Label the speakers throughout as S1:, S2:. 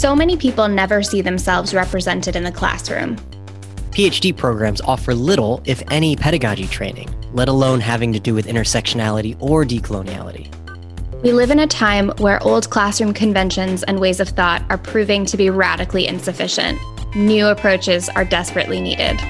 S1: So many people never see themselves represented in the classroom.
S2: PhD programs offer little, if any, pedagogy training, let alone having to do with intersectionality or decoloniality.
S1: We live in a time where old classroom conventions and ways of thought are proving to be radically insufficient. New approaches are desperately needed.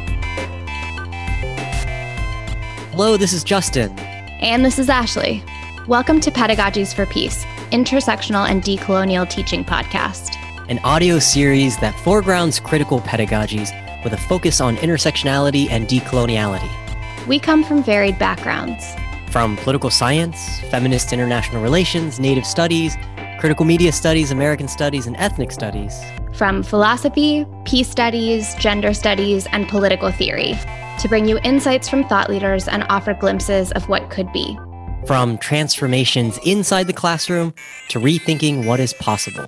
S2: Hello, this is Justin.
S1: And this is Ashley. Welcome to Pedagogies for Peace, intersectional and decolonial teaching podcast
S2: an audio series that foregrounds critical pedagogies with a focus on intersectionality and decoloniality.
S1: We come from varied backgrounds
S2: from political science, feminist international relations, Native studies, critical media studies, American studies, and ethnic studies.
S1: From philosophy, peace studies, gender studies, and political theory to bring you insights from thought leaders and offer glimpses of what could be.
S2: From transformations inside the classroom to rethinking what is possible.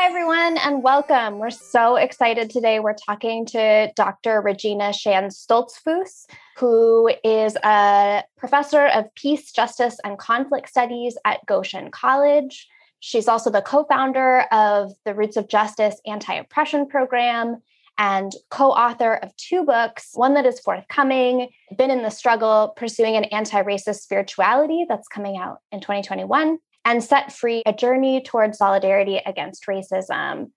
S1: Hi, everyone, and welcome. We're so excited today. We're talking to Dr. Regina Shands Stoltzfus, who is a professor of peace, justice, and conflict studies at Goshen College. She's also the co founder of the Roots of Justice anti oppression program and co author of two books one that is forthcoming, Been in the Struggle, Pursuing an Anti Racist Spirituality, that's coming out in 2021, and set free a journey towards solidarity against racism.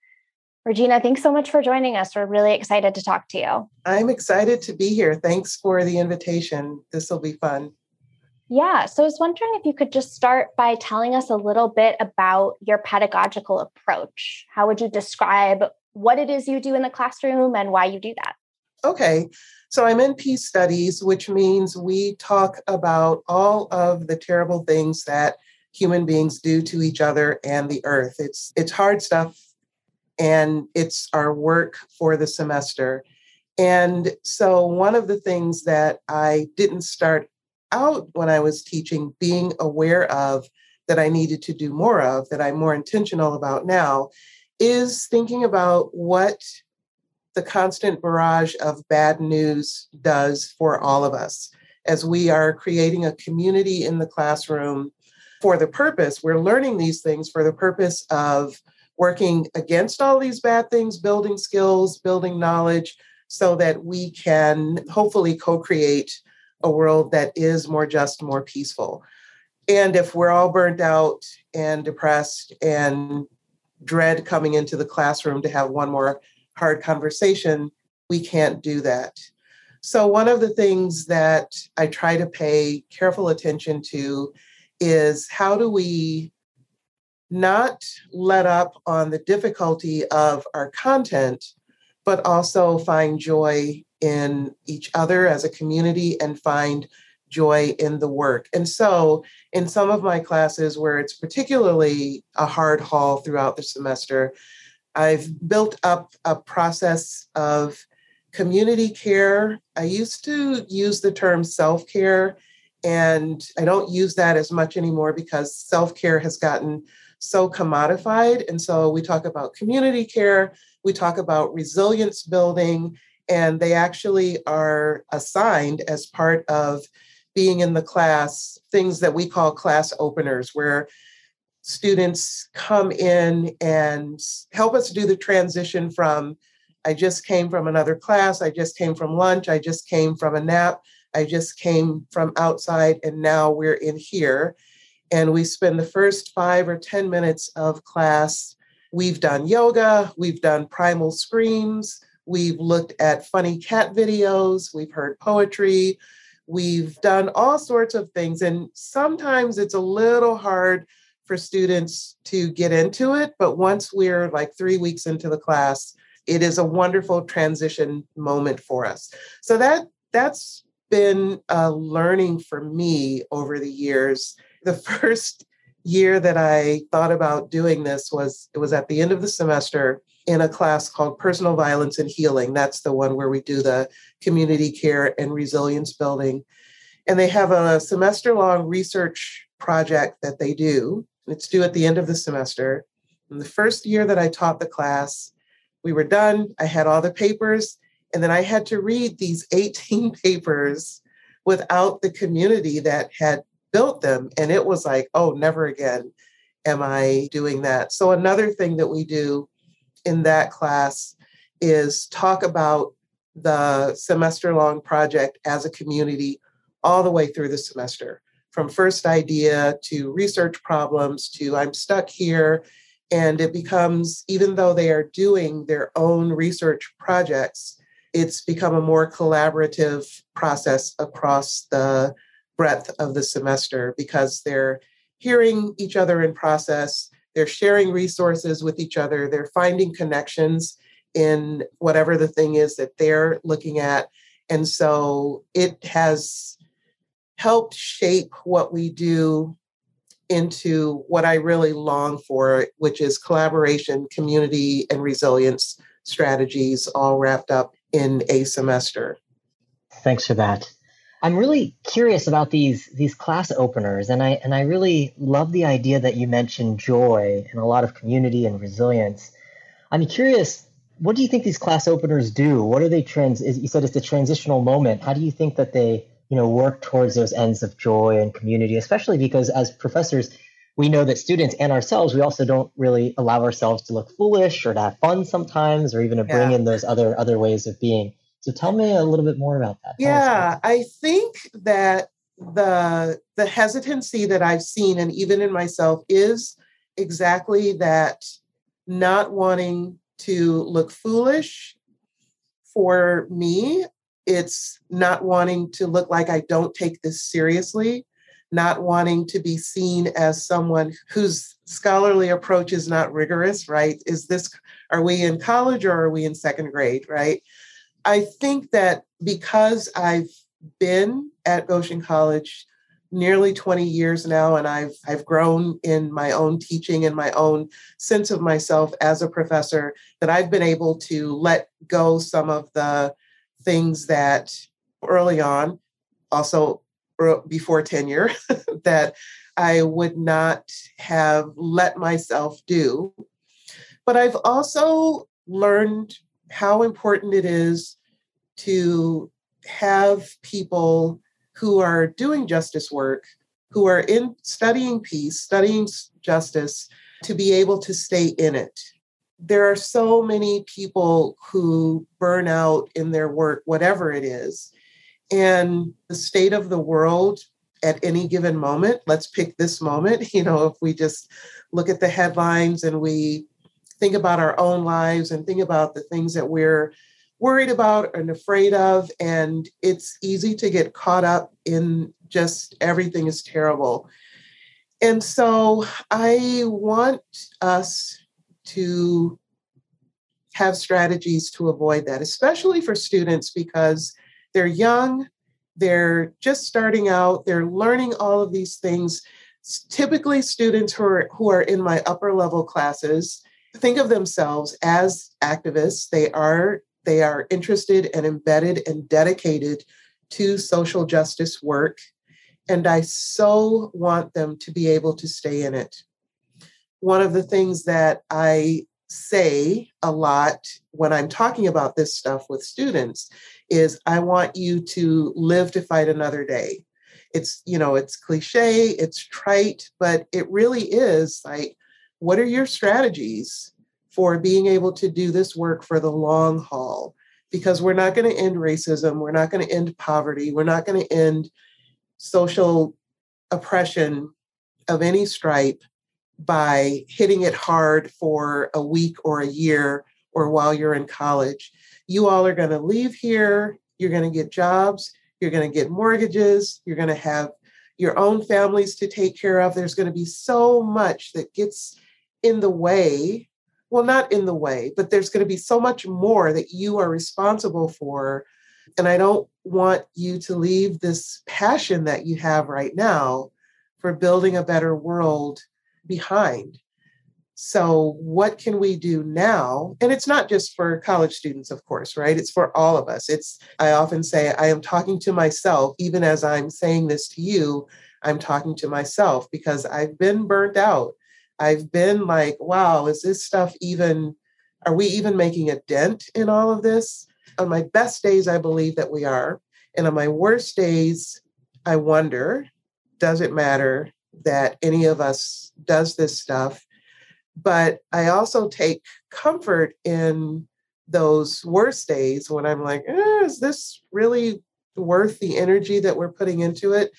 S1: Regina, thanks so much for joining us. We're really excited to talk to you.
S3: I'm excited to be here. Thanks for the invitation. This will be fun.
S1: Yeah, so I was wondering if you could just start by telling us a little bit about your pedagogical approach. How would you describe what it is you do in the classroom and why you do that?
S3: Okay, so I'm in peace studies, which means we talk about all of the terrible things that human beings do to each other and the earth. It's it's hard stuff and it's our work for the semester. And so one of the things that I didn't start out when I was teaching being aware of that I needed to do more of that I'm more intentional about now is thinking about what the constant barrage of bad news does for all of us as we are creating a community in the classroom for the purpose, we're learning these things for the purpose of working against all these bad things, building skills, building knowledge, so that we can hopefully co create a world that is more just, more peaceful. And if we're all burnt out and depressed and dread coming into the classroom to have one more hard conversation, we can't do that. So, one of the things that I try to pay careful attention to is how do we not let up on the difficulty of our content, but also find joy in each other as a community and find joy in the work. And so, in some of my classes where it's particularly a hard haul throughout the semester, I've built up a process of community care. I used to use the term self care and I don't use that as much anymore because self care has gotten so commodified. And so we talk about community care, we talk about resilience building, and they actually are assigned as part of being in the class things that we call class openers, where students come in and help us do the transition from I just came from another class, I just came from lunch, I just came from a nap I just came from outside and now we're in here. And we spend the first five or 10 minutes of class. We've done yoga, we've done primal screams, we've looked at funny cat videos, we've heard poetry, we've done all sorts of things. And sometimes it's a little hard for students to get into it. But once we're like three weeks into the class, it is a wonderful transition moment for us. So that that's been a learning for me over the years. The first year that I thought about doing this was it was at the end of the semester in a class called Personal Violence and Healing. That's the one where we do the community care and resilience building. And they have a semester long research project that they do. It's due at the end of the semester. And the first year that I taught the class, we were done. I had all the papers and then I had to read these 18 papers without the community that had built them. And it was like, oh, never again. am I doing that? So, another thing that we do in that class is talk about the semester long project as a community all the way through the semester from first idea to research problems to I'm stuck here. And it becomes, even though they are doing their own research projects, it's become a more collaborative process across the breadth of the semester because they're hearing each other in process, they're sharing resources with each other, they're finding connections in whatever the thing is that they're looking at. And so it has helped shape what we do into what I really long for, which is collaboration, community, and resilience strategies all wrapped up in a semester.
S2: Thanks for that. I'm really curious about these these class openers, and I and I really love the idea that you mentioned joy and a lot of community and resilience. I'm curious, what do you think these class openers do? What are they trans? You said it's a transitional moment. How do you think that they you know work towards those ends of joy and community? Especially because as professors, we know that students and ourselves, we also don't really allow ourselves to look foolish or to have fun sometimes, or even to bring yeah. in those other other ways of being. So tell me a little bit more about that.
S3: yeah, I think that the the hesitancy that I've seen and even in myself is exactly that not wanting to look foolish for me it's not wanting to look like I don't take this seriously, not wanting to be seen as someone whose scholarly approach is not rigorous, right? Is this, are we in college or are we in second grade, right? I think that because I've been at Goshen College nearly 20 years now and I've I've grown in my own teaching and my own sense of myself as a professor that I've been able to let go some of the things that early on also before tenure that I would not have let myself do but I've also learned how important it is to have people who are doing justice work, who are in studying peace, studying justice, to be able to stay in it. There are so many people who burn out in their work, whatever it is. And the state of the world at any given moment, let's pick this moment, you know, if we just look at the headlines and we think about our own lives and think about the things that we're worried about and afraid of. And it's easy to get caught up in just everything is terrible. And so I want us to have strategies to avoid that, especially for students because they're young, they're just starting out, they're learning all of these things. Typically, students who are, who are in my upper level classes think of themselves as activists. They are they are interested and embedded and dedicated to social justice work. And I so want them to be able to stay in it. One of the things that I say a lot when I'm talking about this stuff with students is I want you to live to fight another day. It's, you know, it's cliche, it's trite, but it really is like, what are your strategies for being able to do this work for the long haul because we're not going to end racism we're not going to end poverty we're not going to end social oppression of any stripe by hitting it hard for a week or a year or while you're in college you all are going to leave here you're going to get jobs you're going to get mortgages you're going to have your own families to take care of there's going to be so much that gets in the way well, not in the way, but there's going to be so much more that you are responsible for. And I don't want you to leave this passion that you have right now for building a better world behind. So, what can we do now? And it's not just for college students, of course, right? It's for all of us. It's, I often say, I am talking to myself, even as I'm saying this to you, I'm talking to myself because I've been burnt out. I've been like, wow, is this stuff even, are we even making a dent in all of this? On my best days, I believe that we are. And on my worst days, I wonder, does it matter? that any of us does this stuff. But I also take comfort in those worst days when I'm like, eh, is this really worth the energy that we're putting into it?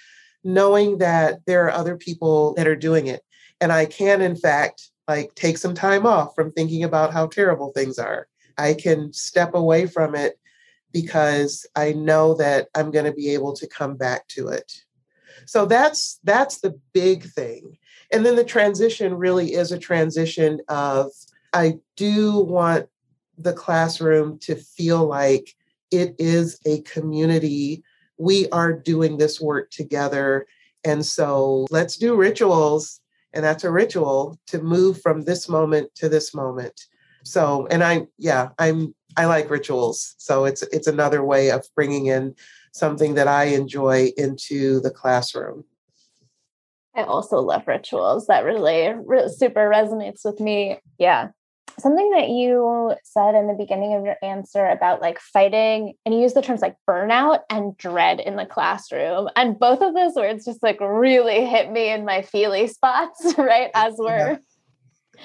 S3: Knowing that there are other people that are doing it. And I can, in fact, like take some time off from thinking about how terrible things are. I can step away from it because I know that I'm going to be able to come back to it. So that's that's the big thing. And then the transition really is a transition of I do want the classroom to feel like it is a community. We are doing this work together. And so let's do rituals. And that's a ritual to move from this moment to this moment. So, and I, yeah, I'm, I like rituals. So it's, it's another way of bringing in something that I enjoy into the classroom.
S1: I also love rituals. That really, really super resonates with me. Yeah something that you said in the beginning of your answer about like fighting and you use the terms like burnout and dread in the classroom and both of those words just like really hit me in my feely spots right as we're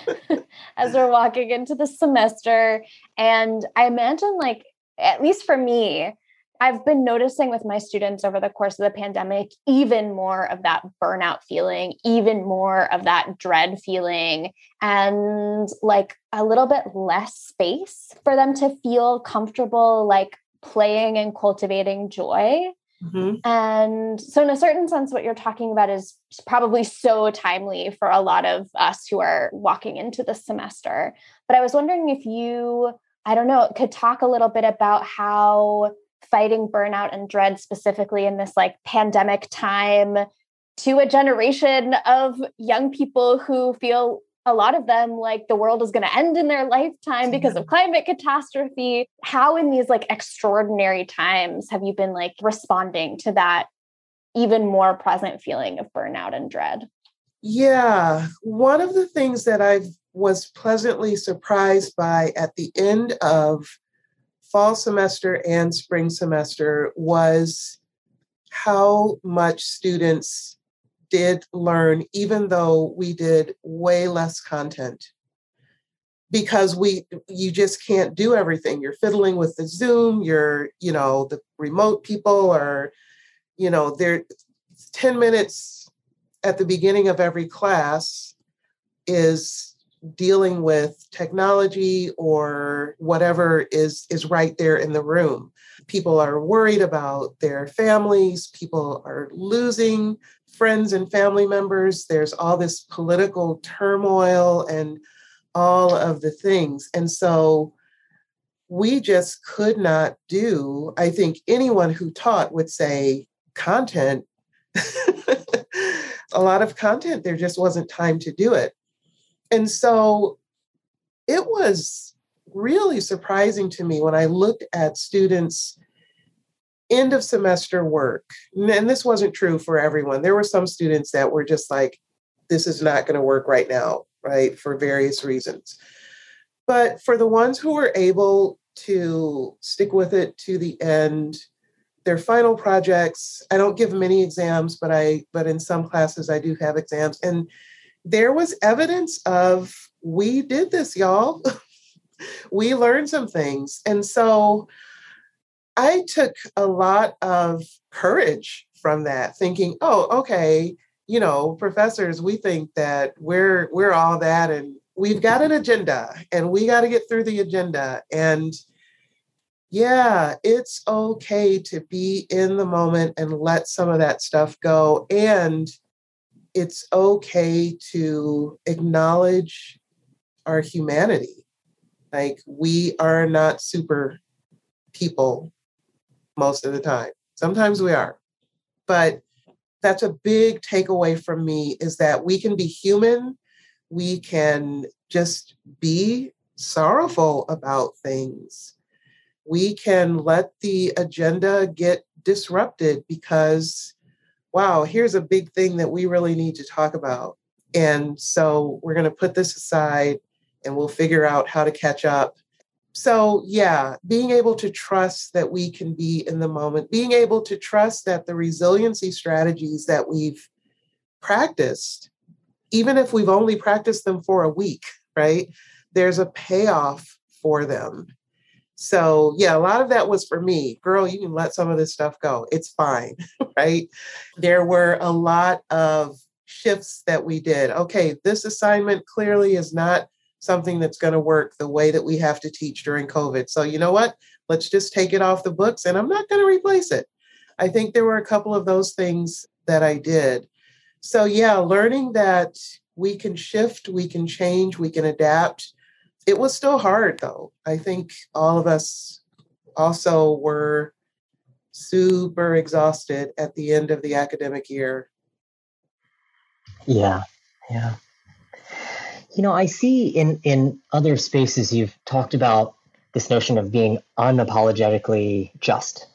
S1: yeah. as we're walking into the semester and i imagine like at least for me I've been noticing with my students over the course of the pandemic, even more of that burnout feeling, even more of that dread feeling, and like a little bit less space for them to feel comfortable, like playing and cultivating joy. Mm-hmm. And so, in a certain sense, what you're talking about is probably so timely for a lot of us who are walking into this semester. But I was wondering if you, I don't know, could talk a little bit about how fighting burnout and dread specifically in this like pandemic time to a generation of young people who feel a lot of them like the world is going to end in their lifetime because of mm-hmm. climate catastrophe. How in these like extraordinary times have you been like responding to that even more present feeling of burnout and dread?
S3: Yeah. One of the things that i was pleasantly surprised by at the end of fall semester and spring semester was how much students did learn, even though we did way less content. Because we you just can't do everything. You're fiddling with the Zoom, you're, you know, the remote people are, you know, they're 10 minutes at the beginning of every class is dealing with technology or whatever is is right there in the room. People are worried about their families people are losing friends and family members there's all this political turmoil and all of the things. And so we just could not do i think anyone who taught would say content. A lot of content there just wasn't time to do it and so it was really surprising to me when I looked at students' end of semester work. And this wasn't true for everyone. There were some students that were just like, this is not going to work right now, right, for various reasons. But for the ones who were able to stick with it to the end, their final projects, I don't give many exams, but I but in some classes I do have exams and there was evidence of we did this, y'all. we learned some things. And so I took a lot of courage from that, thinking, oh, okay, you know, professors, we think that we're we're all that and we've got an agenda and we got to get through the agenda. And yeah, it's okay to be in the moment and let some of that stuff go. And it's okay to acknowledge our humanity. Like we are not super people most of the time. Sometimes we are. But that's a big takeaway from me is that we can be human. We can just be sorrowful about things. We can let the agenda get disrupted because wow, here's a big thing that we really need to talk about. And so we're going to put this aside and we'll figure out how to catch up. So, yeah, being able to trust that we can be in the moment, being able to trust that the resiliency strategies that we've practiced, even if we've only practiced them for a week, right? There's a payoff for them. So, yeah, a lot of that was for me. Girl, you can let some of this stuff go. It's fine, right? There were a lot of shifts that we did. Okay, this assignment clearly is not something that's going to work the way that we have to teach during COVID. So, you know what? Let's just take it off the books and I'm not going to replace it. I think there were a couple of those things that I did. So, yeah, learning that we can shift, we can change, we can adapt. It was still hard though. I think all of us also were super exhausted at the end of the academic year.
S2: Yeah, yeah. You know, I see in in other spaces you've talked about this notion of being unapologetically just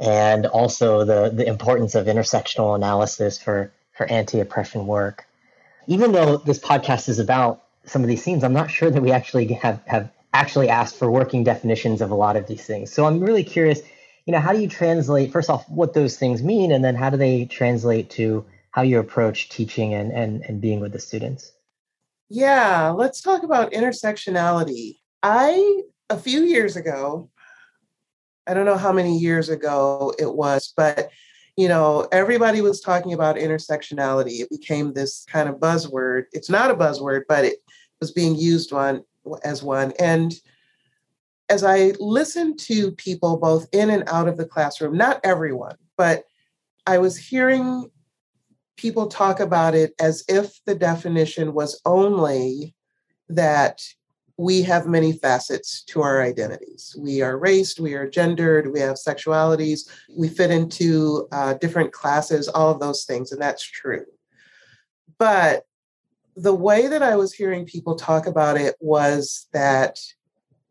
S2: and also the the importance of intersectional analysis for for anti-oppression work. Even though this podcast is about some of these themes, I'm not sure that we actually have have actually asked for working definitions of a lot of these things. So I'm really curious, you know, how do you translate first off what those things mean and then how do they translate to how you approach teaching and and, and being with the students?
S3: Yeah, let's talk about intersectionality. I, a few years ago, I don't know how many years ago it was, but you know, everybody was talking about intersectionality. It became this kind of buzzword. It's not a buzzword, but it was being used one as one. And as I listened to people both in and out of the classroom, not everyone, but I was hearing people talk about it as if the definition was only that we have many facets to our identities. We are raced, we are gendered, we have sexualities, we fit into uh, different classes, all of those things, and that's true. But the way that I was hearing people talk about it was that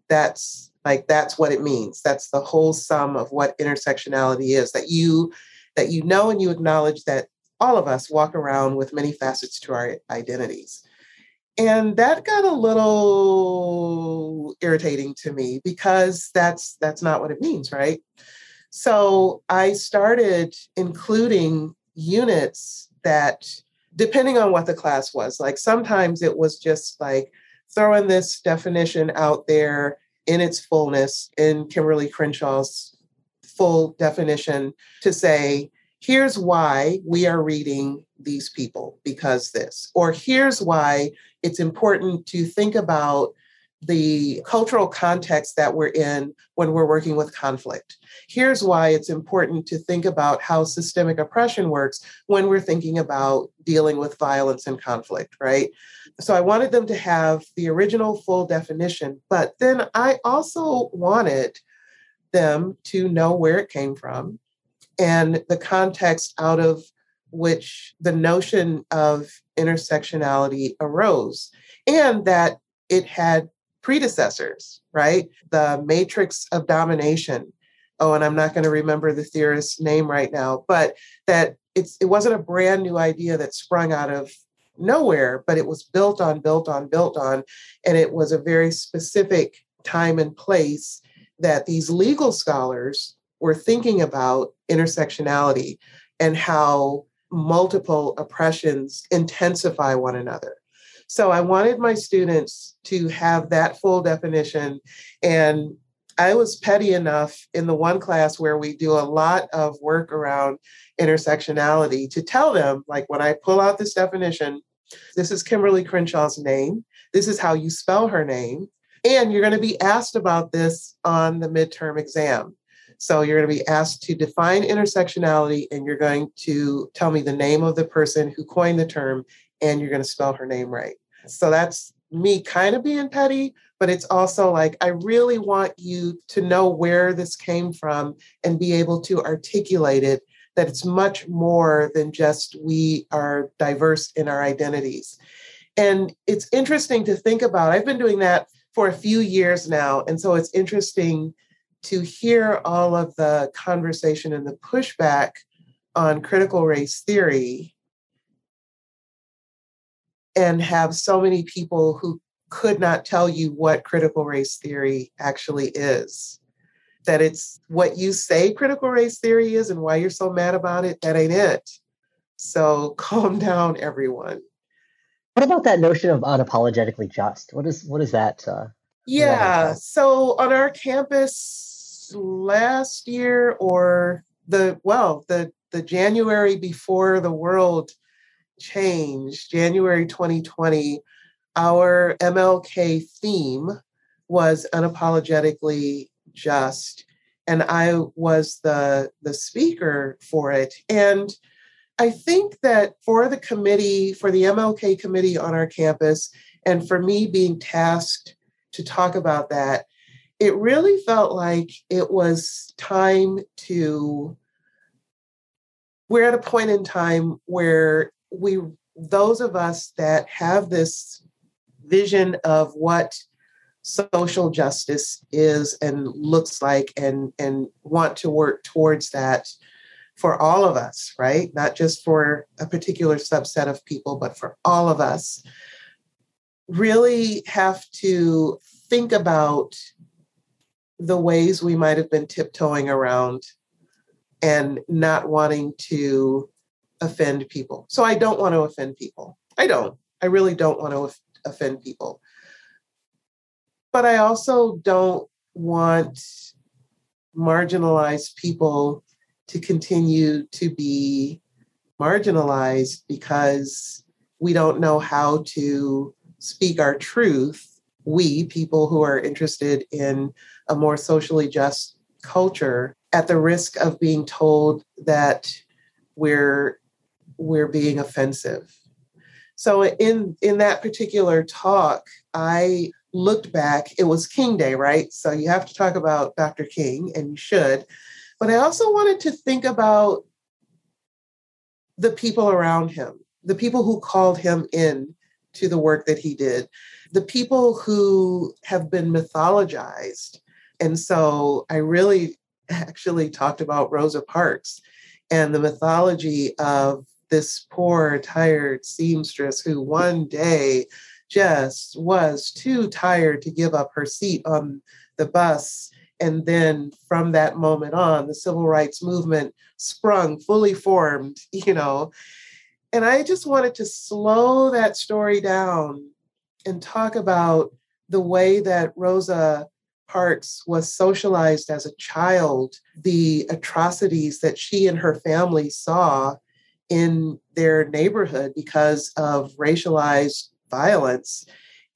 S3: that's like that's what it means. That's the whole sum of what intersectionality is. That you that you know and you acknowledge that all of us walk around with many facets to our identities. And that got a little irritating to me because that's that's not what it means, right? So I started including units that depending on what the class was, like sometimes it was just like throwing this definition out there in its fullness in Kimberlé Crenshaw's full definition to say here's why we are reading these people because this, or here's why it's important to think about the cultural context that we're in when we're working with conflict. Here's why it's important to think about how systemic oppression works when we're thinking about dealing with violence and conflict, right? So I wanted them to have the original full definition, but then I also wanted them to know where it came from and the context out of which the notion of intersectionality arose, and that it had predecessors, right? The matrix of domination. Oh, and I'm not going to remember the theorist's name right now, but that it's it wasn't a brand new idea that sprung out of nowhere, but it was built on, built on, built on, and it was a very specific time and place that these legal scholars were thinking about intersectionality and how multiple oppressions intensify one another. So I wanted my students to have that full definition. And I was petty enough in the one class where we do a lot of work around intersectionality to tell them, like, when I pull out this definition, this is Kimberlé Crenshaw's name. This is how you spell her name. And you're going to be asked about this on the midterm exam. So you're going to be asked to define intersectionality and you're going to tell me the name of the person who coined the term and you're going to spell her name right. So that's me kind of being petty, but it's also like I really want you to know where this came from and be able to articulate it that it's much more than just we are diverse in our identities. And it's interesting to think about. I've been doing that for a few years now. And so it's interesting to hear all of the conversation and the pushback on critical race theory and have so many people who could not tell you what critical race theory actually is. That it's what you say critical race theory is and why you're so mad about it, that ain't it. So calm down, everyone.
S2: What about that notion of unapologetically just? What is what is that? Uh,
S3: yeah. So on our campus last year, or the well, the the January before the world changed, January 2020, our MLK theme was unapologetically just, and I was the the speaker for it, and I think that for the committee, for the MLK committee on our campus, and for me being tasked to talk about that, it really felt like it was time to. We're at a point in time where we, those of us that have this vision of what social justice is and looks like and and want to work towards that for all of us, right? Not just for a particular subset of people, but for all of us, really have to think about the ways we might have been tiptoeing around and not wanting to offend people. So I don't want to offend people. I don't. I really don't want to offend people. But I also don't want marginalized people to continue to be marginalized because we don't know how to speak our truth. We, people who are interested in a more socially just culture, at the risk of being told that we're we're being offensive. So in in that particular talk, I looked back. It was King Day, right? So you have to talk about Dr. King, and you should. But I also wanted to think about the people around him, the people who called him in to the work that he did, the people who have been mythologized. And so I really actually talked about Rosa Parks and the mythology of this poor, tired seamstress who one day just was too tired to give up her seat on the bus and then from that moment on, the civil rights movement sprung, fully formed, you know. And I just wanted to slow that story down and talk about the way that Rosa Parks was socialized as a child, the atrocities that she and her family saw in their neighborhood because of racialized violence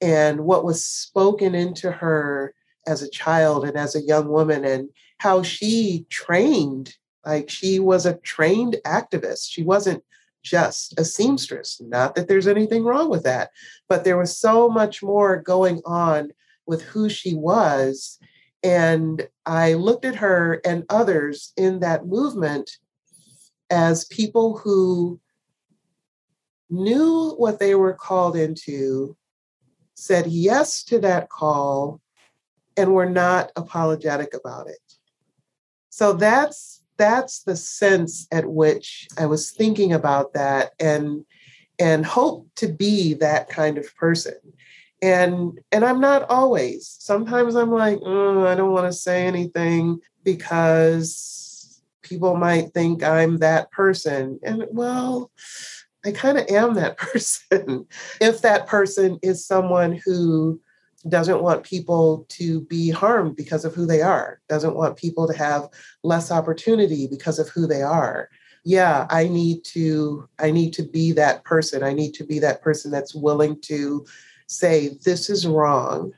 S3: and what was spoken into her as a child and as a young woman and how she trained like she was a trained activist. She wasn't just a seamstress not that there's anything wrong with that but there was so much more going on with who she was and i looked at her and others in that movement as people who knew what they were called into said yes to that call and we're not apologetic about it. So that's that's the sense at which I was thinking about that and and hope to be that kind of person. And and I'm not always. Sometimes I'm like, oh, I don't want to say anything because people might think I'm that person. And well, I kind of am that person. if that person is someone who doesn't want people to be harmed because of who they are, doesn't want people to have less opportunity because of who they are. Yeah, I need to I need to be that person. I need to be that person that's willing to say this is wrong.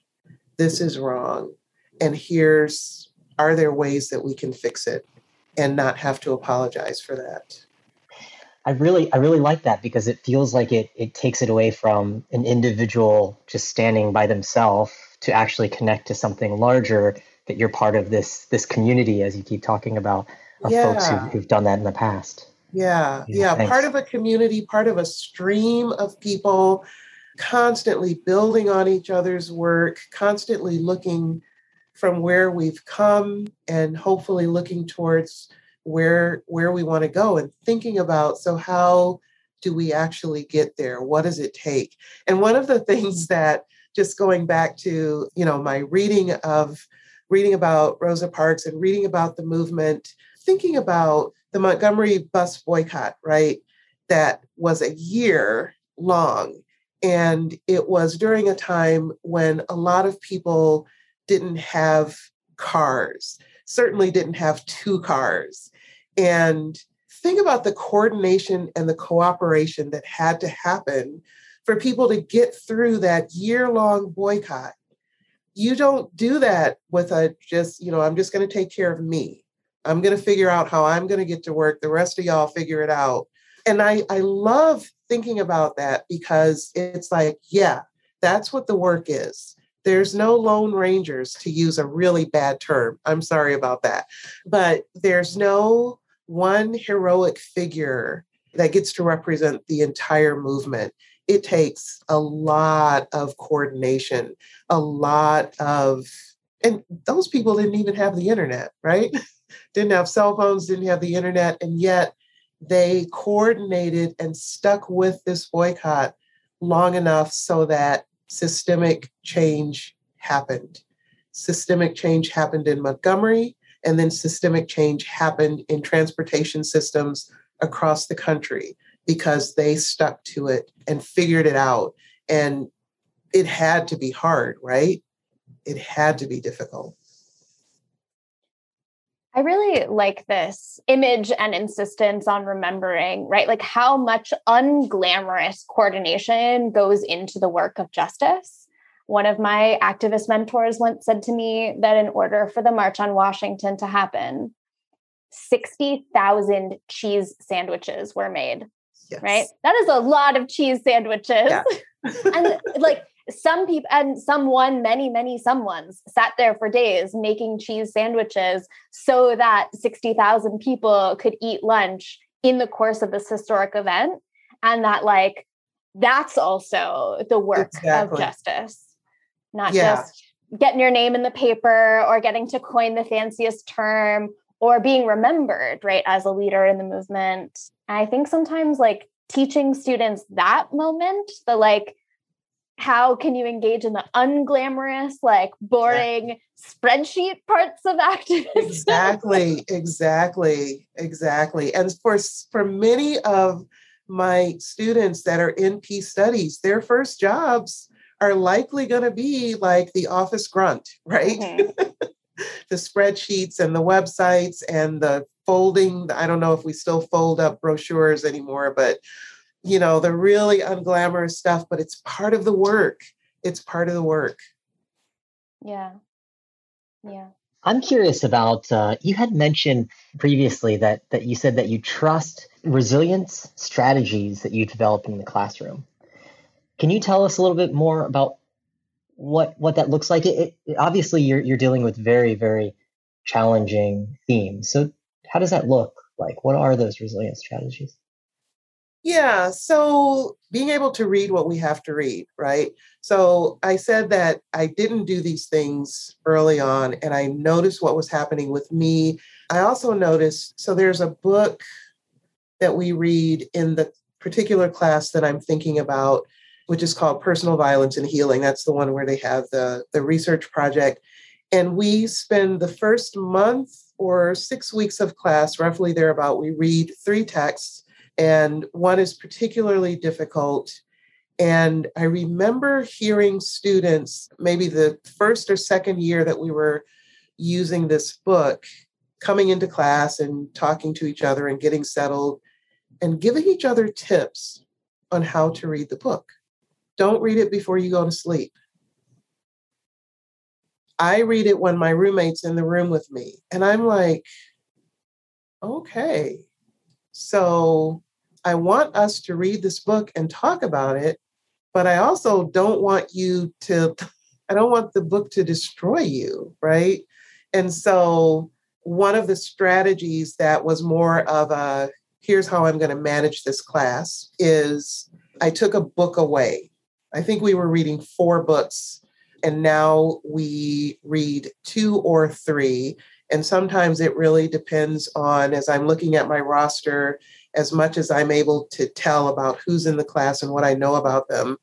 S3: This is wrong. And here's are there ways that we can fix it and not have to apologize for that?
S2: I really I really like that because it feels like it it takes it away from an individual just standing by themselves to actually connect to something larger that you're part of this this community as you keep talking about of yeah. folks who, who've done that in the past.
S3: Yeah, yeah, yeah part of a community, part of a stream of people constantly building on each other's work, constantly looking from where we've come and hopefully looking towards where where we want to go and thinking about so how do we actually get there what does it take and one of the things that just going back to you know my reading of reading about rosa parks and reading about the movement thinking about the montgomery bus boycott right that was a year long. And it was during a time when a lot of people didn't have cars, certainly didn't have two cars. And think about the coordination and the cooperation that had to happen for people to get through that year long boycott. You don't do that with a just, you know, I'm just going to take care of me. I'm going to figure out how I'm going to get to work. The rest of y'all figure it out. And I, I love thinking about that because it's like, yeah, that's what the work is. There's no Lone Rangers, to use a really bad term. I'm sorry about that. But there's no one heroic figure that gets to represent the entire movement. It takes a lot of coordination, a lot of, and those people didn't even have the internet, right? didn't have cell phones, didn't have the internet, and yet they coordinated and stuck with this boycott long enough so that systemic change happened. Systemic change happened in Montgomery, and then systemic change happened in transportation systems across the country because they stuck to it and figured it out. And it had to be hard, right? It had to be difficult.
S1: I really like this image and insistence on remembering, right? Like how much unglamorous coordination goes into the work of justice. One of my activist mentors once said to me that in order for the March on Washington to happen, 60,000 cheese sandwiches were made. Yes. Right? That is a lot of cheese sandwiches. Yeah. and like some people and someone many many someones sat there for days making cheese sandwiches so that 60,000 people could eat lunch in the course of this historic event and that like that's also the work exactly. of justice not yeah. just getting your name in the paper or getting to coin the fanciest term or being remembered right as a leader in the movement and i think sometimes like teaching students that moment the like how can you engage in the unglamorous, like boring exactly. spreadsheet parts of activism?
S3: Exactly, exactly, exactly. And for for many of my students that are in peace studies, their first jobs are likely going to be like the office grunt, right? Mm-hmm. the spreadsheets and the websites and the folding. I don't know if we still fold up brochures anymore, but you know, the really unglamorous stuff, but it's part of the work. It's part of the work.
S1: Yeah. Yeah.
S2: I'm curious about uh, you had mentioned previously that that you said that you trust resilience strategies that you develop in the classroom. Can you tell us a little bit more about what what that looks like? It, it, obviously, you're you're dealing with very very challenging themes. So, how does that look like? What are those resilience strategies?
S3: Yeah, so being able to read what we have to read, right? So I said that I didn't do these things early on, and I noticed what was happening with me. I also noticed, so there's a book that we read in the particular class that I'm thinking about, which is called Personal Violence and Healing. That's the one where they have the, the research project. And we spend the first month or six weeks of class, roughly thereabout, we read three texts and one is particularly difficult. And I remember hearing students, maybe the first or second year that we were using this book, coming into class and talking to each other and getting settled and giving each other tips on how to read the book. Don't read it before you go to sleep. I read it when my roommate's in the room with me. And I'm like, okay, so I want us to read this book and talk about it, but I also don't want you to, I don't want the book to destroy you, right? And so one of the strategies that was more of a here's how I'm going to manage this class is I took a book away. I think we were reading four books, and now we read two or three. And sometimes it really depends on, as I'm looking at my roster, as much as I'm able to tell about who's in the class and what I know about them,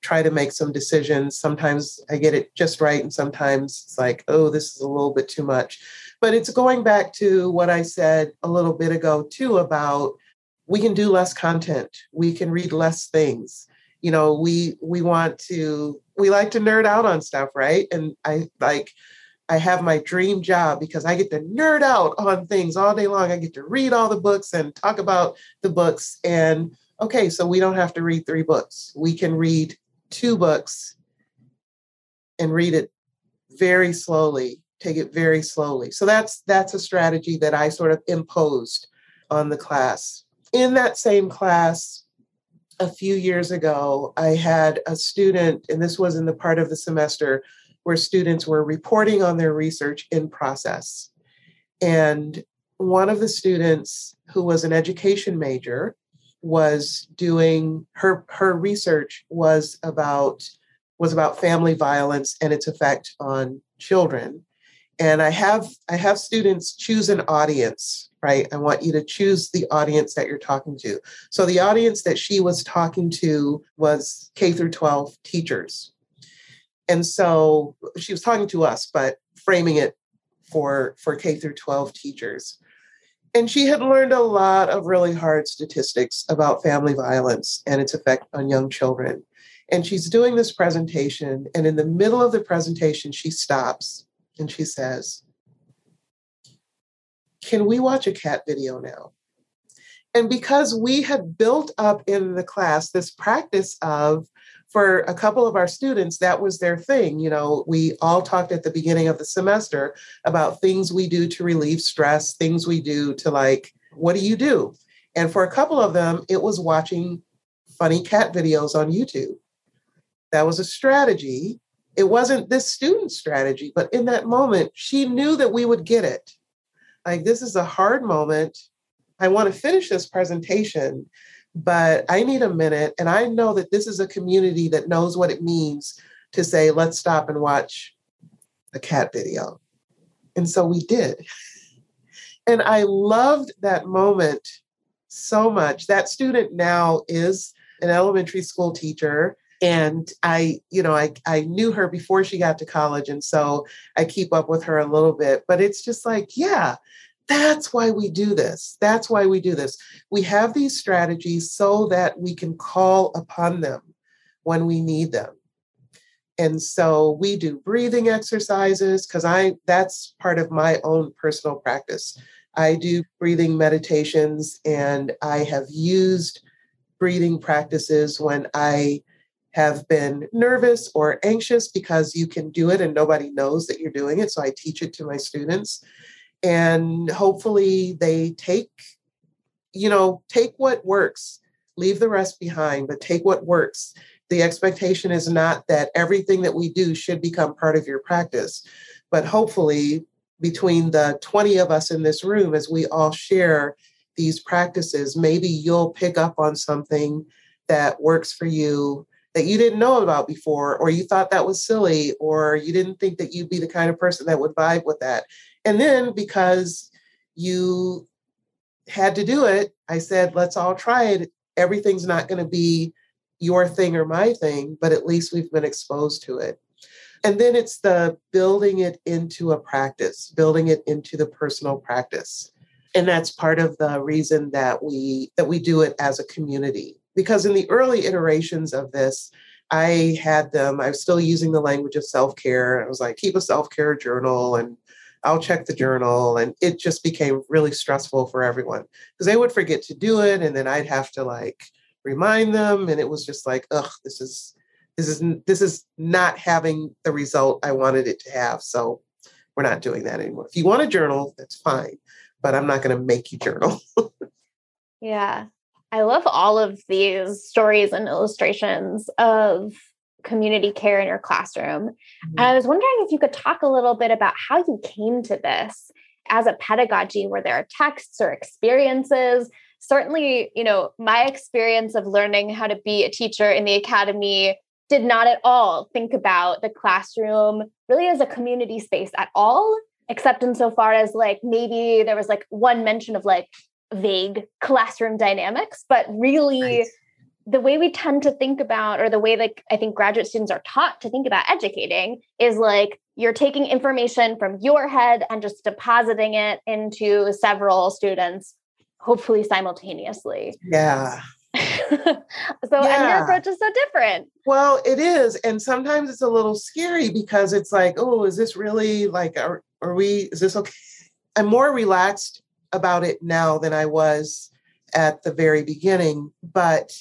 S3: try to make some decisions. Sometimes I get it just right, and sometimes it's like, oh, this is a little bit too much. But it's going back to what I said a little bit ago, too, about we can do less content we can read less things you know we we want to we like to nerd out on stuff right? And i like i have my dream job because i get to nerd out on things all day long. I get to read all the books and talk about the books. And okay so we don't have to read three books. We can read two books and read it very slowly take it very slowly. So that's that's a strategy that i sort of imposed on the class. In that same class a few years ago i had a student and this was in the part of the semester where students were reporting on their research in process. And one of the students who was an education major was doing her her research was about was about family violence and its effect on children. And i have i have students choose an audience right? I want you to choose the audience that you're talking to. So the audience that she was talking to was k through 12 teachers. And so she was talking to us but framing it for for k through 12 teachers. And she had learned a lot of really hard statistics about family violence and its effect on young children. And she's doing this presentation. And in the middle of the presentation, she stops and she says, Can we watch a cat video now? And because we had built up in the class this practice of, for a couple of our students, that was their thing. You know, we all talked at the beginning of the semester about things we do to relieve stress, things we do to like, what do you do? And for a couple of them, it was watching funny cat videos on YouTube. That was a strategy. It wasn't this student's strategy, but in that moment, she knew that we would get it. Like, this is a hard moment. I want to finish this presentation, but I need a minute. And I know that this is a community that knows what it means to say, let's stop and watch a cat video. And so we did. And I loved that moment so much. That student now is an elementary school teacher and i you know I, I knew her before she got to college and so i keep up with her a little bit but it's just like yeah that's why we do this. That's why we do this. We have these strategies so that we can call upon them when we need them. And so we do breathing exercises because i that's part of my own personal practice. I do breathing meditations and i have used breathing practices when i have been nervous or anxious because you can do it and nobody knows that you're doing it. So I teach it to my students. And hopefully they take, you know, take what works, leave the rest behind, but take what works. The expectation is not that everything that we do should become part of your practice, but hopefully between the 20 of us in this room, as we all share these practices, maybe you'll pick up on something that works for you that you didn't know about before, or you thought that was silly, or you didn't think that you'd be the kind of person that would vibe with that. And then because you had to do it, I said, let's all try it. Everything's not going to be your thing or my thing, but at least we've been exposed to it. And then it's the building it into a practice, building it into the personal practice. And that's part of the reason that we that we do it as a community because in the early iterations of this, I had them, I was still using the language of self care. I was like, keep a self care journal and I'll check the journal. And it just became really stressful for everyone because they would forget to do it. And then I'd have to like remind them. And it was just like, ugh, this is. This is this is not having the result I wanted it to have. So we're not doing that anymore. If you want a journal, that's fine, but I'm not going to make you journal.
S1: yeah. I love all of these stories and illustrations of community care in your classroom. Mm-hmm. And I was wondering if you could talk a little bit about how you came to this as a pedagogy. Were there are texts or experiences? Certainly, you know, my experience of learning how to be a teacher in the academy did not at all think about the classroom really as a community space at all, except insofar as like maybe there was like one mention of like vague classroom dynamics, but really right. the way we tend to think about, or the way like I think graduate students are taught to think about educating is like you're taking information from your head and just depositing it into several students hopefully simultaneously.
S3: Yeah.
S1: so yeah. and your approach is so different.
S3: Well, it is. And sometimes it's a little scary because it's like, oh, is this really like are, are we is this okay? I'm more relaxed about it now than I was at the very beginning. But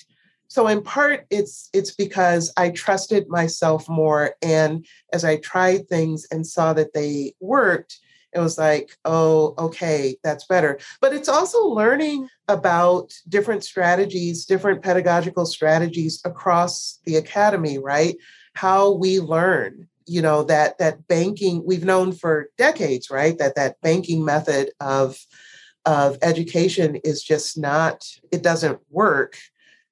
S3: so in part it's it's because I trusted myself more. And as I tried things and saw that they worked, it was like, oh, okay, that's better. But it's also learning about different strategies, different pedagogical strategies across the academy, right? How we learn, you know, that that banking we've known for decades, right? That that banking method of of education is just not it doesn't work.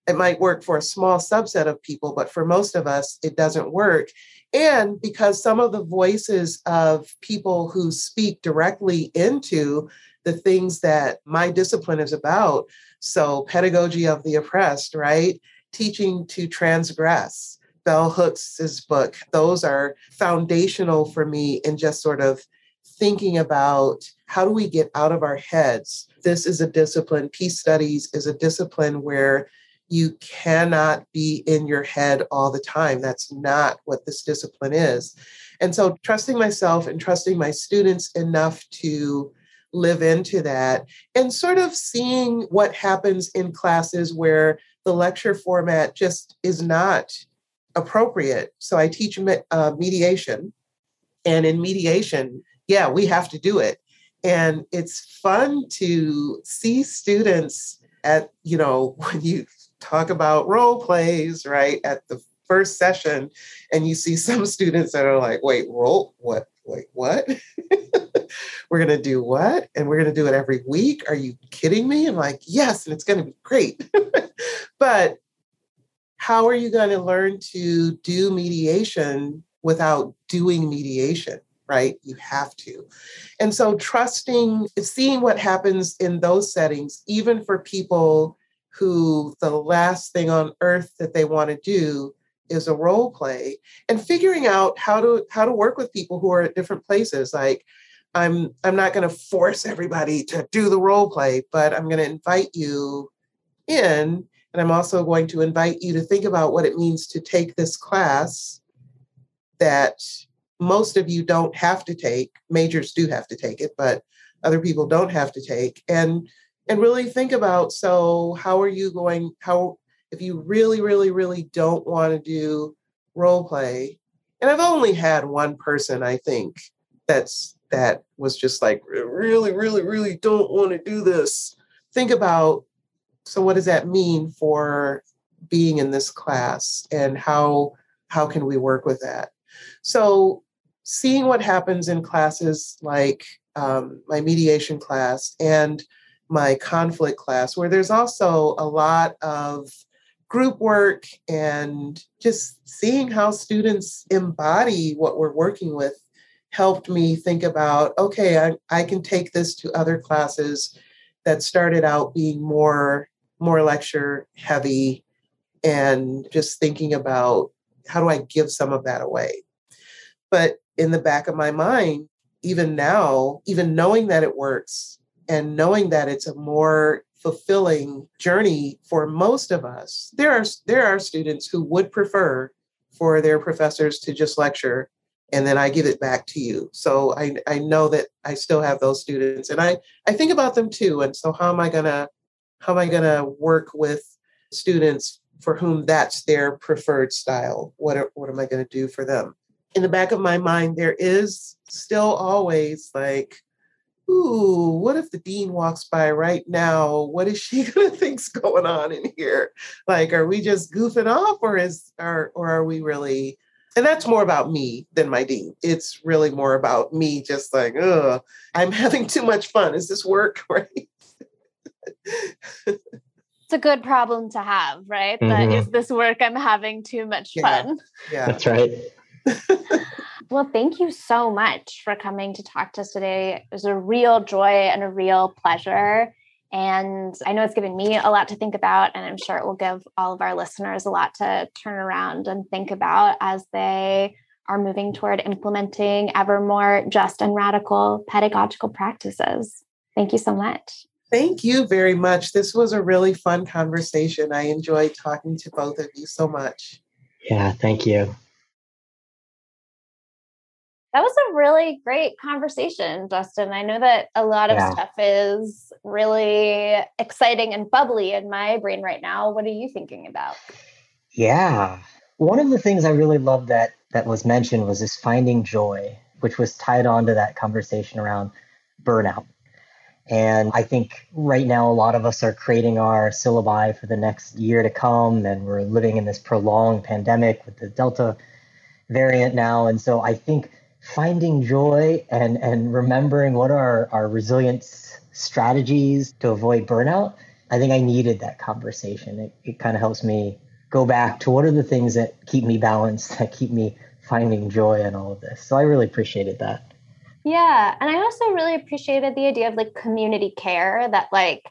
S3: It might work for a small subset of people but for most of us it doesn't work. And because some of the voices of people who speak directly into the things that my discipline is about so pedagogy of the oppressed right? Teaching to transgress bell hooks's book those are foundational for me in just sort of thinking about how do we get out of our heads this is a discipline peace studies is a discipline where you cannot be in your head all the time. That's not what this discipline is. And so, trusting myself and trusting my students enough to live into that and sort of seeing what happens in classes where the lecture format just is not appropriate. So, I teach uh, mediation, and in mediation, yeah, we have to do it. And it's fun to see students at, you know, when you talk about role plays, right, at the first session, and you see some students that are like, wait, role, what, wait, what? we're going to do what? And we're going to do it every week? Are you kidding me? I'm like, yes, and it's going to be great. but how are you going to learn to do mediation without doing mediation? Right? You have to. And so, trusting, seeing what happens in those settings, even for people who the last thing on earth that they want to do is a role play and figuring out how to how to work with people who are at different places like i'm i'm not going to force everybody to do the role play but i'm going to invite you in and i'm also going to invite you to think about what it means to take this class that most of you don't have to take majors do have to take it but other people don't have to take. And and really think about so how are you going how if you really really really don't want to do role play and i've only had one person i think that's that was just like really really really don't want to do this. Think about so what does that mean for being in this class and how how can we work with that? So seeing what happens in classes like um, my mediation class and my conflict class, where there's also a lot of group work and just seeing how students embody what we're working with helped me think about okay, I, I can take this to other classes that started out being more more lecture heavy and just thinking about how do I give some of that away. But in the back of my mind, even now, even knowing that it works, and knowing that it's a more fulfilling journey for most of us. There are there are students who would prefer for their professors to just lecture and then i give it back to you. So i i know that i still have those students and i i think about them too. And so how am i to how am i to work with students for whom that's their preferred style? What are, what am i to do for them in the back of my mind there is still always like ooh, what if the dean walks by right now? What is she gonna think's going on in here? Like, are we just goofing off, or is or or are we really? And that's more about me than my dean. It's really more about me, just like, oh, I'm having too much fun. Is this work? Right.
S1: it's a good problem to have, right? Mm-hmm. That is this work I'm having too much
S2: yeah.
S1: fun.
S2: Yeah. That's right.
S1: Well, thank you so much for coming to talk to us today. It was a real joy and a real pleasure. And I know it's given me a lot to think about, and I'm sure it will give all of our listeners a lot to turn around and think about as they are moving toward implementing ever more just and radical pedagogical practices. Thank you so much.
S3: Thank you very much. This was a really fun conversation. I enjoyed talking to both of you so much.
S2: Yeah, thank you.
S1: That was a really great conversation, Justin. I know that a lot of yeah. stuff is really exciting and bubbly in my brain right now. What are you thinking about?
S2: Yeah. One of the things I really loved that that was mentioned was this finding joy, which was tied on to that conversation around burnout. And I think right now a lot of us are creating our syllabi for the next year to come, and we're living in this prolonged pandemic with the Delta variant now. And so I think finding joy and and remembering what are our resilience strategies to avoid burnout i think i needed that conversation. It, it kind of helps me go back to what are the things that keep me balanced that keep me finding joy in all of this. So i really appreciated that.
S1: Yeah and i also really appreciated the idea of like community care that like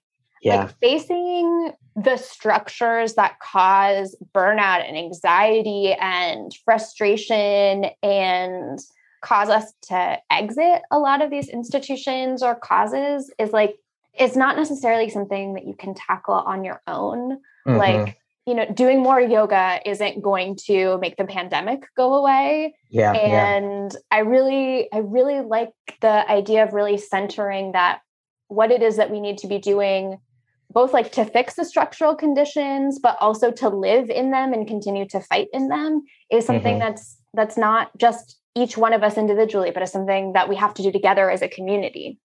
S1: yeah. like facing the structures that cause burnout and anxiety and frustration and cause us to exit a lot of these institutions or causes is like it's not necessarily something that you can tackle on your own mm-hmm. like you know doing more yoga isn't going to make the pandemic go away
S2: yeah
S1: and
S2: yeah.
S1: i really i really like the idea of really centering that what it is that we need to be doing both like to fix the structural conditions but also to live in them and continue to fight in them is something mm-hmm. that's that's not just each one of us individually, but as something that we have to do together as a community.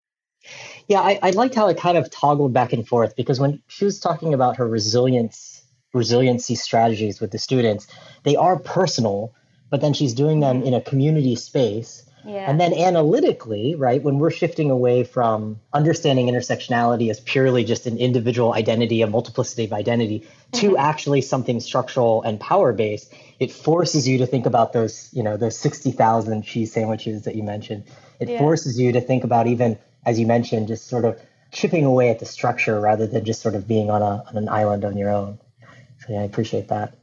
S2: Yeah, I, I liked how it kind of toggled back and forth because when she was talking about her resilience, resiliency strategies with the students, they are personal, but then she's doing them mm-hmm. in a community space.
S1: Yeah.
S2: And then analytically, right, when we're shifting away from understanding intersectionality as purely just an individual identity, a multiplicity of identity, mm-hmm. to actually something structural and power based, it forces you to think about those, you know, those 60,000 cheese sandwiches that you mentioned. It yeah. forces you to think about even, as you mentioned, just sort of chipping away at the structure rather than just sort of being on, a, on an island on your own. So yeah, I appreciate that.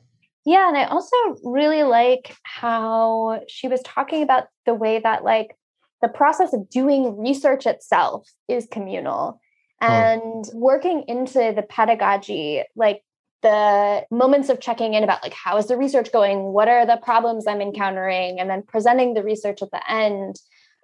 S1: Yeah, and I also really like how she was talking about the way that like the process of doing research itself is communal hmm. and working into the pedagogy like the moments of checking in about like how is the research going? What are the problems i'm encountering? And then presenting the research at the end.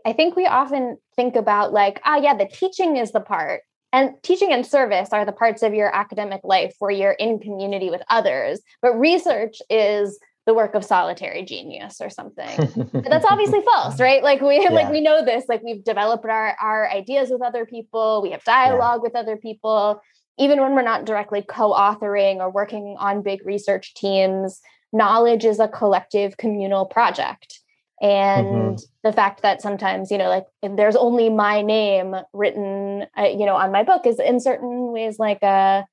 S1: I think we often think about like ah yeah the teaching is the part and teaching and service are the parts of your academic life where you're in community with others but research is the work of solitary genius or something that's obviously false right like we yeah. like we know this like we've developed our our ideas with other people we have dialogue yeah. with other people even when we're not directly co-authoring or working on big research teams knowledge is a collective communal project and mm-hmm. the fact that sometimes you know like there's only my name written uh, you know on my book is in certain ways like a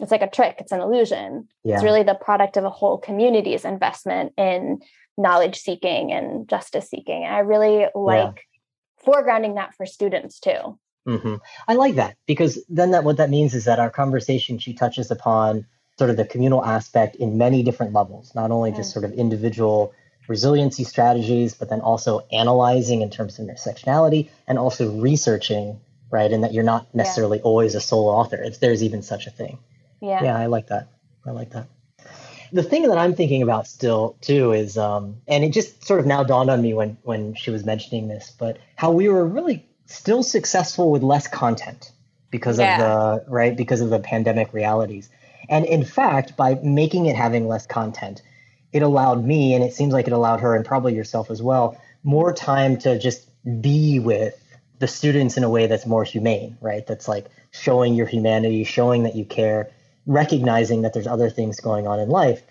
S1: it's like a trick it's an illusion yeah. it's really the product of a whole community's investment in knowledge seeking and justice seeking and i really like yeah. foregrounding that for students too
S2: Mm-hmm. I like that because then that what that means is that our conversation she touches upon sort of the communal aspect in many different levels, not only just sort of individual resiliency strategies, but then also analyzing in terms of intersectionality and also researching, right? And that you're not necessarily yeah. always a sole author. If there's even such a thing.
S1: Yeah.
S2: Yeah, I like that. I like that. The thing that I'm thinking about still too is, um, and it just sort of now dawned on me when when she was mentioning this, but how we were really still successful with less content because yeah. of the right because of the pandemic realities. And in fact, by making it having less content, it allowed me, and it seems like it allowed her, and probably yourself as well, more time to just be with the students in a way that's more humane, right? That's like showing your humanity, showing that you care, recognizing that there's other things going on in life.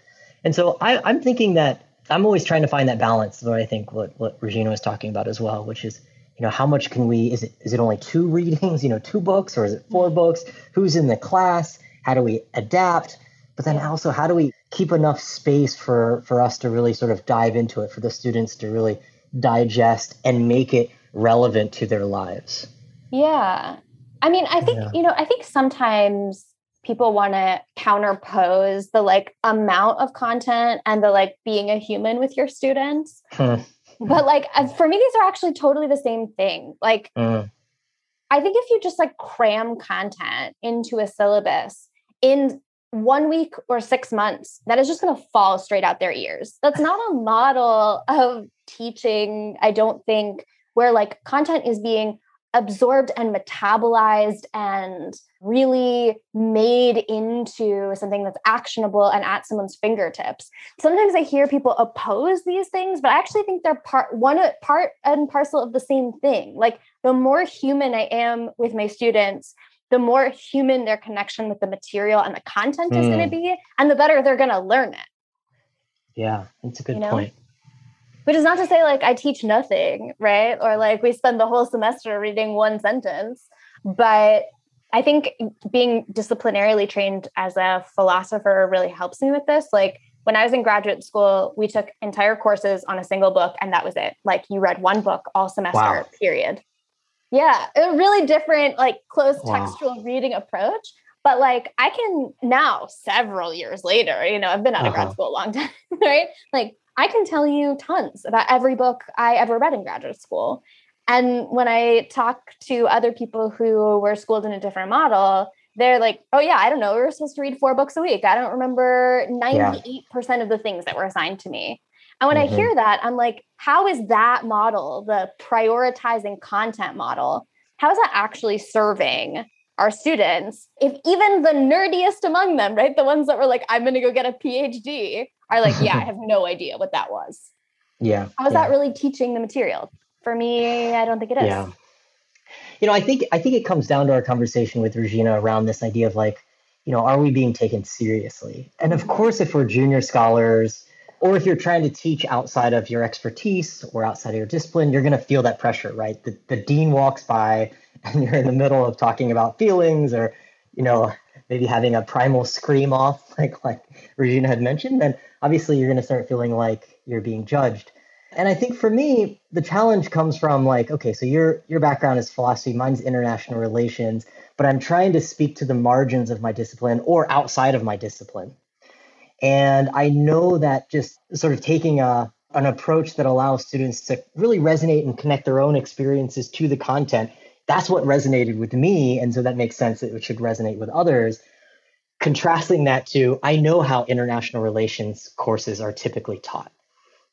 S2: And so I, I'm thinking that I'm always trying to find that balance, what I think what, what Regina was talking about as well, which is you know how much can we is it is it only two readings you know two books or is it four books who's in the class how do we adapt but then also how do we keep enough space for for us to really sort of dive into it for the students to really digest and make it relevant to their lives?
S1: Yeah. I mean i think yeah. you know i think sometimes people want to counterpose the like amount of content and the like being a human with your students. Hmm. But like for me these are actually totally the same thing. Like mm. I think if you just like cram content into a syllabus in one week or six months, that is just going to fall straight out their ears. That's not a model of teaching, I don't think, where like content is being absorbed and metabolized and really made into something that's actionable and at someone's fingertips. Sometimes I hear people oppose these things, but I actually think they're part one part and parcel of the same thing. Like the more human I am with my students, the more human their connection with the material and the content mm. is going to be, and the better they're going to learn it.
S2: Yeah, that's a good you know? point
S1: which is not to say like I teach nothing, right? Or like we spend the whole semester reading one sentence. But I think being disciplinarily trained as a philosopher really helps me with this. Like when I was in graduate school, we took entire courses on a single book and that was it. Like you read one book all semester, wow. period. Yeah, a really different, like close wow. textual reading approach. But like I can now, several years later, you know, I've been out of uh-huh. grad school a long time, right? Like I can tell you tons about every book I ever read in graduate school. And when I talk to other people who were schooled in a different model, they're like, oh, yeah, I don't know. We were supposed to read four books a week. I don't remember 98% yeah. of the things that were assigned to me. And when mm-hmm. I hear that, I'm like, how is that model, the prioritizing content model, how is that actually serving our students? If even the nerdiest among them, right, the ones that were like, I'm going to go get a PhD, are like, yeah, I have no idea what that was.
S2: Yeah.
S1: How is yeah. that really teaching the material? For me, I don't think it is.
S2: Yeah. You know, I think I think it comes down to our conversation with Regina around this idea of like, you know, are we being taken seriously? And of course, if we're junior scholars, or if you're trying to teach outside of your expertise or outside of your discipline, you're going to feel that pressure, right? The, the dean walks by and you're in the middle of talking about feelings or, you know, maybe having a primal scream off, like like Regina had mentioned, then obviously you're going to start feeling like you're being judged. And I think for me, the challenge comes from like, okay, so your your background is philosophy, mine's international relations, but I'm trying to speak to the margins of my discipline or outside of my discipline. And I know that just sort of taking a an approach that allows students to really resonate and connect their own experiences to the content, that's what resonated with me. And so that makes sense that it should resonate with others contrasting that to I know how international relations courses are typically taught.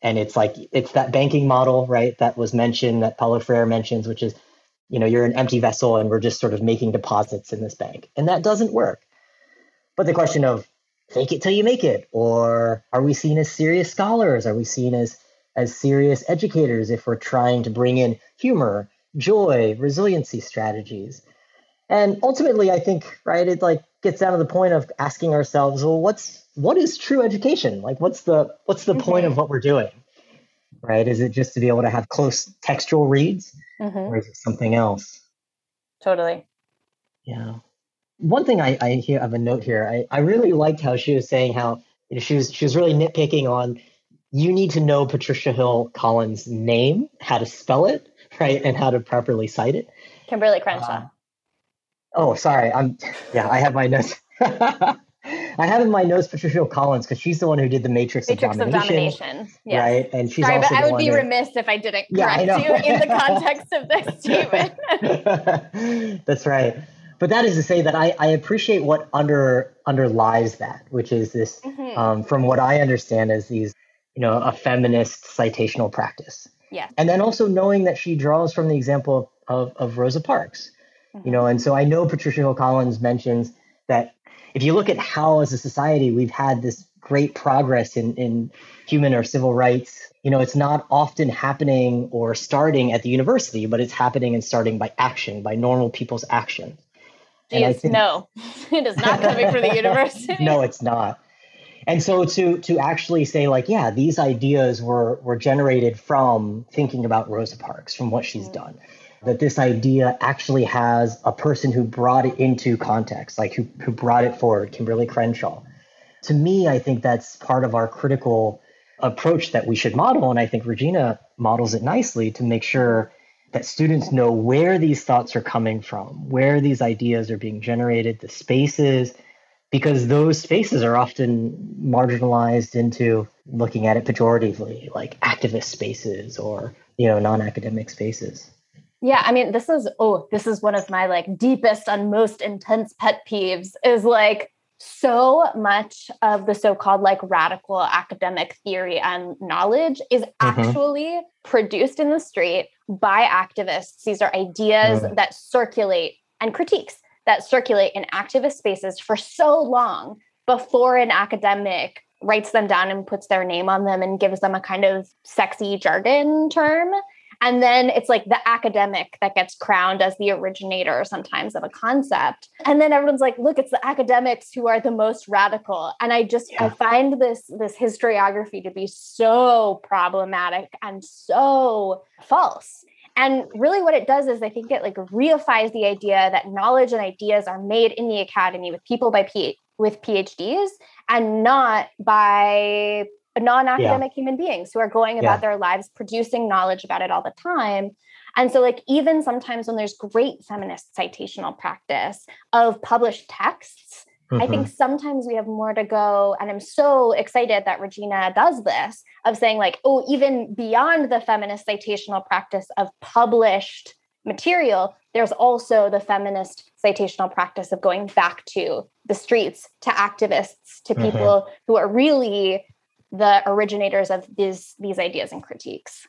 S2: And it's like it's that banking model, right, that was mentioned that Paulo Freire mentions, which is, you know, you're an empty vessel and we're just sort of making deposits in this bank. And that doesn't work. But the question of fake it till you make it, or are we seen as serious scholars? Are we seen as as serious educators if we're trying to bring in humor, joy, resiliency strategies? And ultimately, I think, right, it like gets down to the point of asking ourselves, well, what's what is true education? Like what's the what's the mm-hmm. point of mm-hmm. what we're doing? Right? Is it just to be able to have close textual reads? Mm-hmm. Or is it something else?
S1: Totally.
S2: Yeah. One thing I, I hear of a note here, I, I really liked how she was saying how you know, she was she was really nitpicking on you need to know Patricia Hill Collins' name, how to spell it, right, and how to properly cite it.
S1: Kimberlé Crenshaw. Uh,
S2: Oh, sorry. I'm yeah. I have my notes. I have in my notes Patricia Collins because she's the one who did the Matrix,
S1: Matrix
S2: of Domination.
S1: Of domination. Yes.
S2: Right. And she's
S1: Sorry,
S2: also
S1: but I would be
S2: that,
S1: remiss if I didn't correct yeah, you in the context of this
S2: statement. That's right. But that is to say that I, I appreciate what under underlies that, which is this, mm-hmm. um, from what I understand, as these, you know, a feminist citational practice.
S1: Yeah.
S2: And then also knowing that she draws from the example of, of Rosa Parks Mm-hmm. You know, and so I know Patricia Hill Collins mentions that if you look at how as a society we've had this great progress in, in human or civil rights, you know, it's not often happening or starting at the university, but it's happening and starting by action, by normal people's action.
S1: Yes, think, no, it is not coming from the university.
S2: no, it's not. And so to to actually say like, yeah, these ideas were were generated from thinking about Rosa Parks, from what she's mm-hmm. done that this idea actually has a person who brought it into context, like who, who brought it forward, Kimberlé Crenshaw. To me, I think that's part of our critical approach that we should model. And I think Regina models it nicely to make sure that students know where these thoughts are coming from, where these ideas are being generated, the spaces, because those spaces are often marginalized into looking at it pejoratively, like activist spaces or you know non-academic spaces.
S1: Yeah, I mean, this is oh, this is one of my like deepest and most intense pet peeves is like so much of the so-called like radical academic theory and knowledge is mm-hmm. actually produced in the street by activists. These are ideas mm. that circulate and critiques that circulate in activist spaces for so long before an academic writes them down and puts their name on them and gives them a kind of sexy jargon term. And then it's like the academic that gets crowned as the originator sometimes of a concept. And then everyone's like, look, it's the academics who are the most radical. And I just yeah. I find this this historiography to be so problematic and so false. And really what it does is I think it like reifies the idea that knowledge and ideas are made in the academy with people by P- with PhDs and not by non-academic yeah. human beings who are going about yeah. their lives producing knowledge about it all the time and so like even sometimes when there's great feminist citational practice of published texts mm-hmm. i think mm-hmm. sometimes we have more to go and i'm so excited that regina does this of saying like oh even beyond the feminist citational practice of published material there's also the feminist citational practice of going back to the streets to activists to mm-hmm. people mm-hmm. who are really the originators of these these ideas and critiques.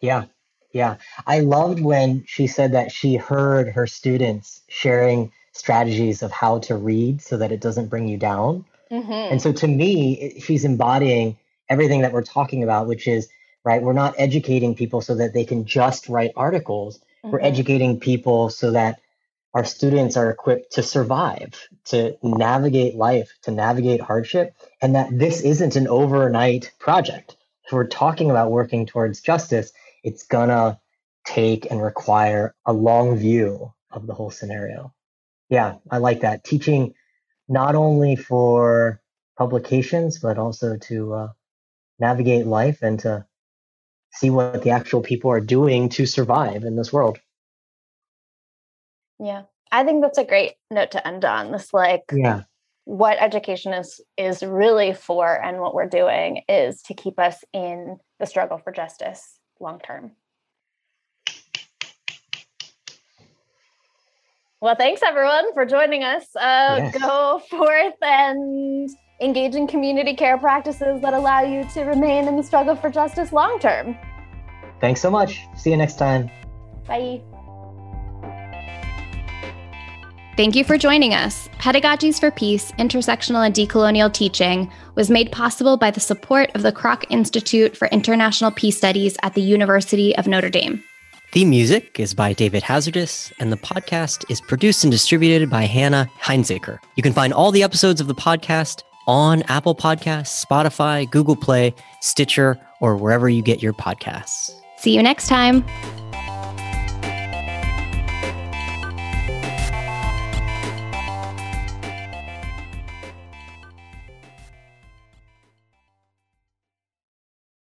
S2: Yeah. Yeah. I loved when she said that she heard her students sharing strategies of how to read so that it doesn't bring you down. Mm-hmm. And so to me, she's embodying everything that we're talking about, which is, right, we're not educating people so that they can just write articles. Mm-hmm. We're educating people so that our students are equipped to survive, to navigate life, to navigate hardship, and that this isn't an overnight project. If we're talking about working towards justice, it's gonna take and require a long view of the whole scenario. Yeah, I like that. Teaching not only for publications, but also to uh, navigate life and to see what the actual people are doing to survive in this world.
S1: Yeah. I think that's a great note to end on. This like
S2: yeah.
S1: what education is is really for and what we're doing is to keep us in the struggle for justice long term. Well, thanks everyone for joining us. Uh, yes. Go forth and engage in community care practices that allow you to remain in the struggle for justice long term.
S2: Thanks so much. See you next time.
S1: Bye.
S4: Thank you for joining us. Pedagogies for Peace, Intersectional and Decolonial Teaching was made possible by the support of the Kroc Institute for International Peace Studies at the University of Notre Dame.
S5: Theme music is by David Hazardous, and the podcast is produced and distributed by Hannah Heinzekehr. You can find all the episodes of the podcast on Apple Podcasts, Spotify, Google Play, Stitcher, or wherever you get your podcasts.
S4: See you next time.